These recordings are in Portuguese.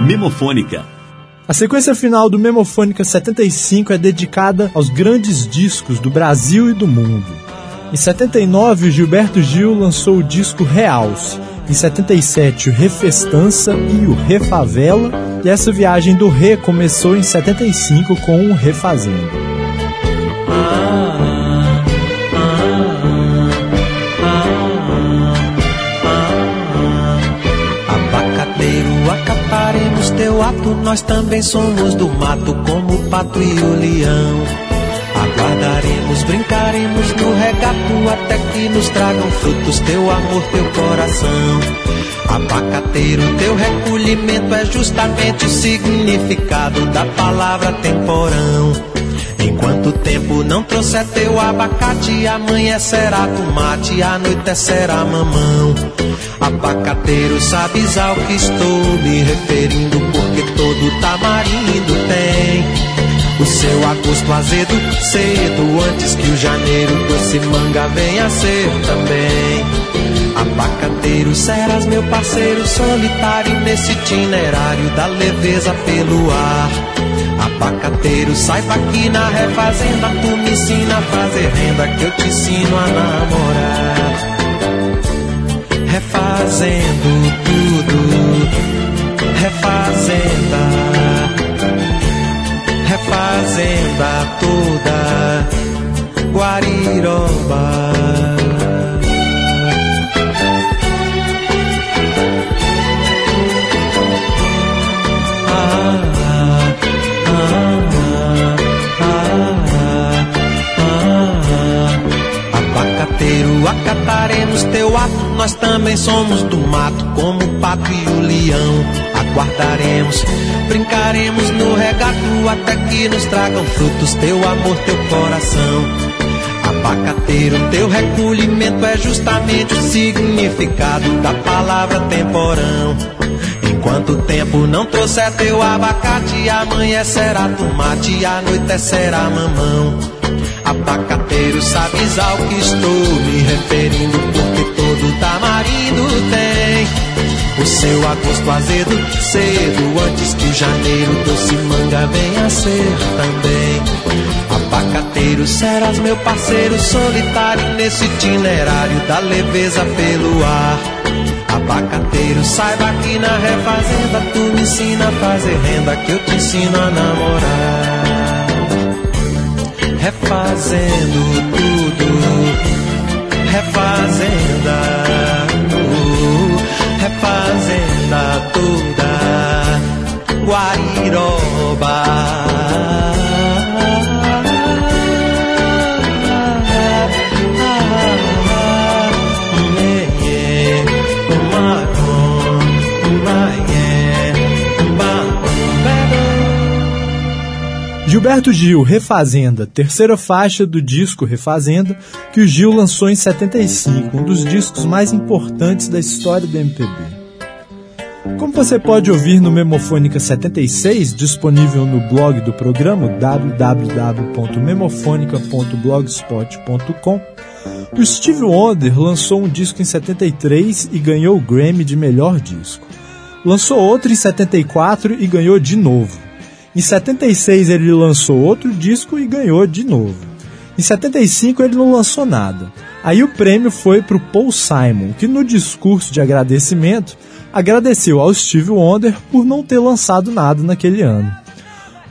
Memofônica. A sequência final do Memofônica 75 é dedicada aos grandes discos do Brasil e do mundo. Em 79, o Gilberto Gil lançou o disco Realce. Em 77, o Refestança e o Refavela. E essa viagem do Re começou em 75 com o Refazendo. Teu ato, nós também somos do mato, como o pato e o leão. Aguardaremos, brincaremos no regato até que nos tragam frutos teu amor, teu coração. Abacateiro, teu recolhimento é justamente o significado da palavra temporão. Enquanto o tempo não trouxer teu abacate, amanhã será tomate, anoitecerá mamão. Abacateiro, sabes ao que estou me referindo, porque todo tamarindo tem o seu agosto azedo cedo, antes que o janeiro doce manga venha ser também. Abacateiro, serás meu parceiro solitário nesse itinerário da leveza pelo ar. Abacateiro, saiba que na refazenda tu me ensina a fazer renda que eu te ensino a namorar. Refazendo tudo, refazenda, refazenda toda, acataremos teu ato, nós também somos do mato, como o pato e o leão. Aguardaremos, brincaremos no regato até que nos tragam frutos teu amor, teu coração. Abacateiro, teu recolhimento é justamente o significado da palavra temporão. Enquanto o tempo não trouxer teu abacate, amanhã será tomate, a noite será mamão. Abacateiro, sabes ao que estou me referindo, o seu agosto azedo cedo, antes que o janeiro doce manga venha a ser também. Abacateiro, serás meu parceiro solitário nesse itinerário da leveza pelo ar. Abacateiro, saiba que na refazenda tu me ensina a fazer renda, que eu te ensino a namorar refazendo tudo, Gilberto Gil, Refazenda, terceira faixa do disco Refazenda, que o Gil lançou em 75, um dos discos mais importantes da história do MPB. Como você pode ouvir no Memofônica 76, disponível no blog do programa www.memofonica.blogspot.com, o Steve Wonder lançou um disco em 73 e ganhou o Grammy de melhor disco. Lançou outro em 74 e ganhou de novo. Em 76 ele lançou outro disco e ganhou de novo. Em 75 ele não lançou nada. Aí o prêmio foi para o Paul Simon, que no discurso de agradecimento agradeceu ao Steve Wonder por não ter lançado nada naquele ano.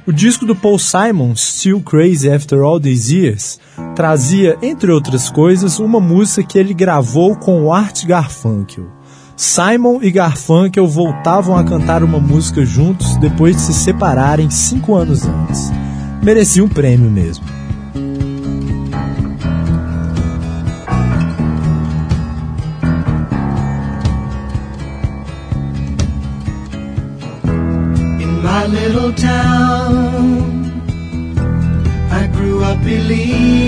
O disco do Paul Simon, Still Crazy After All These Years, trazia, entre outras coisas, uma música que ele gravou com o Art Garfunkel. Simon e Garfunkel voltavam a cantar uma música juntos depois de se separarem cinco anos antes. Merecia um prêmio mesmo. Little town, I grew up believing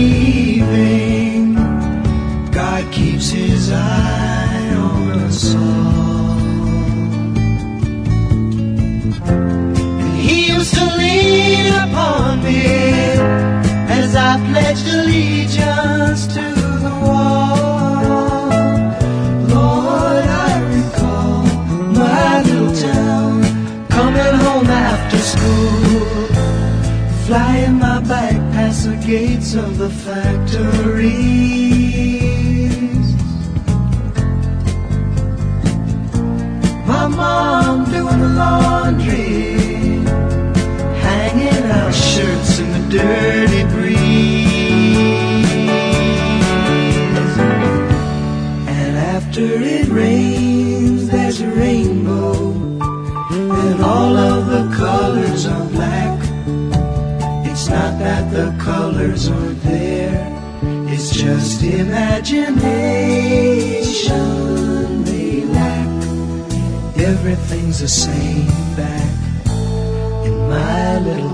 of the factories. My mom doing the laundry, hanging out shirts in the dirty breeze. And after it colors aren't there, it's just imagination they lack. Everything's the same back in my little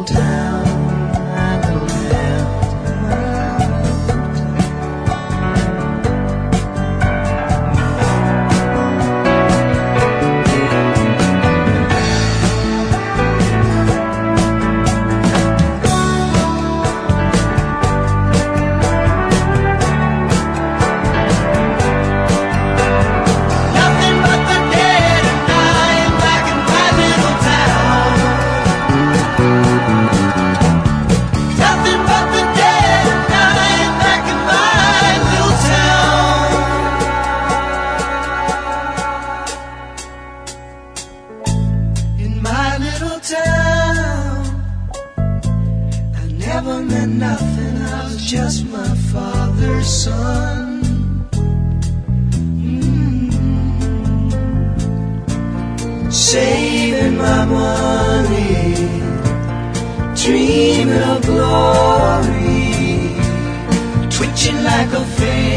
dreaming of glory, twitching like a finger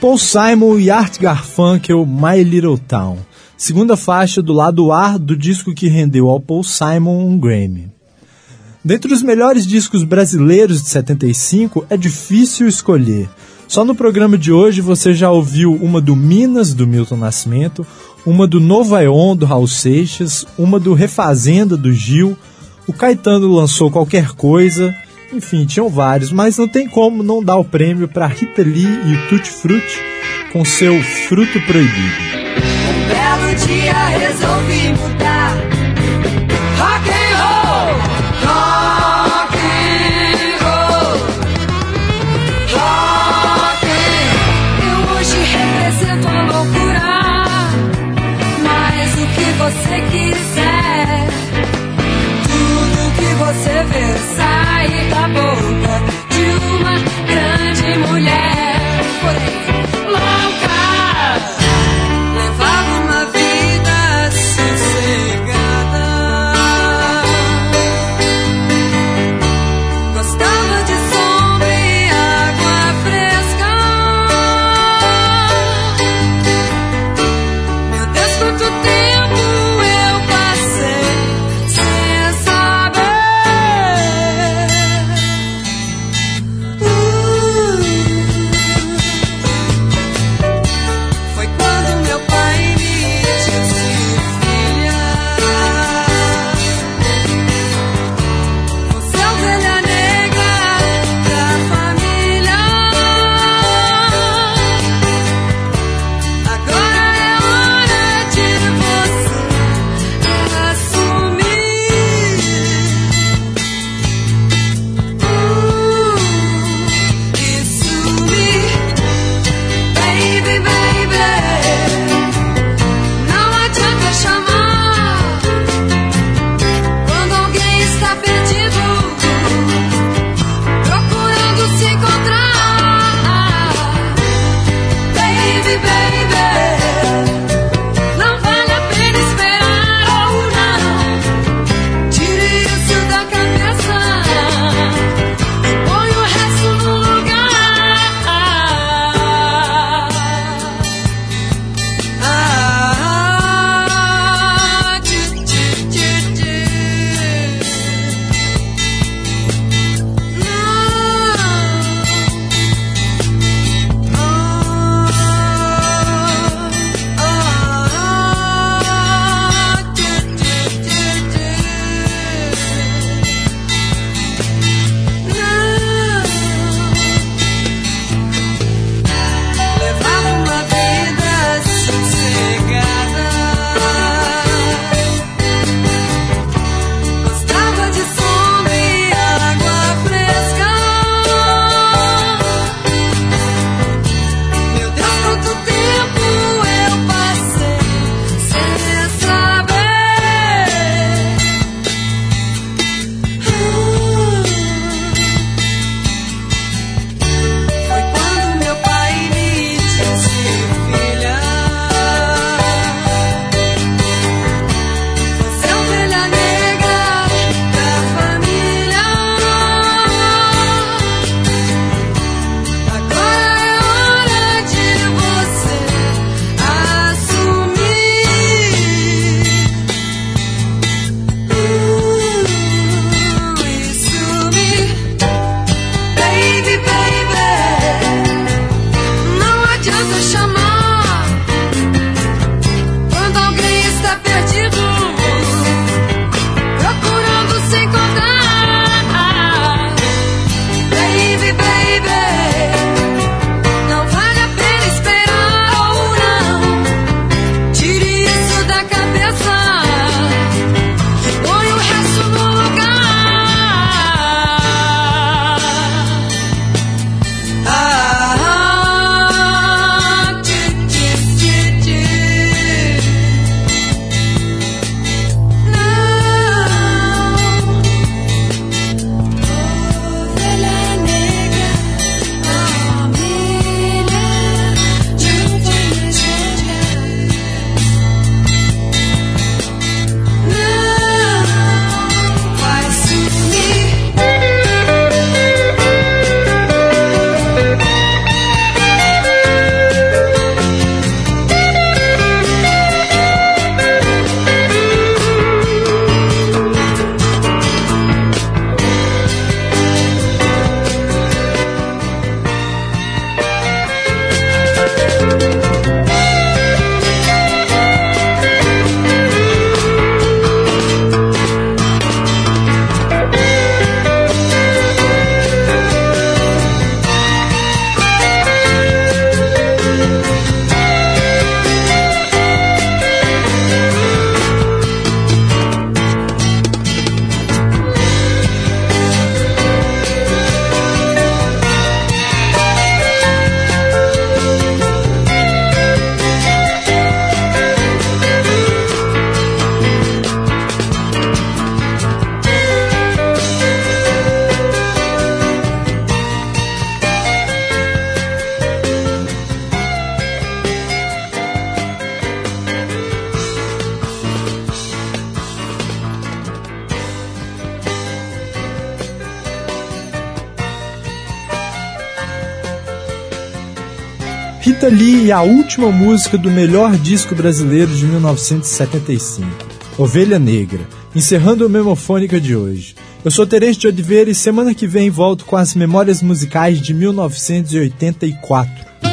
Paul Simon e Art Garfunkel My Little Town, segunda faixa do lado A do disco que rendeu ao Paul Simon um Grammy. Dentre os melhores discos brasileiros de 75, é difícil escolher. Só no programa de hoje você já ouviu uma do Minas, do Milton Nascimento, uma do Novo Aeon, do Raul Seixas, uma do Refazenda, do Gil, o Caetano lançou Qualquer Coisa, enfim, tinham vários, mas não tem como não dar o prêmio para Rita Lee e o Tutti Frutti com seu Fruto Proibido. Um belo dia resolvi mudar. Lee e a última música do melhor disco brasileiro de 1975, Ovelha Negra, encerrando a memofônica de hoje. Eu sou Terence de Oliveira e semana que vem volto com as memórias musicais de 1984.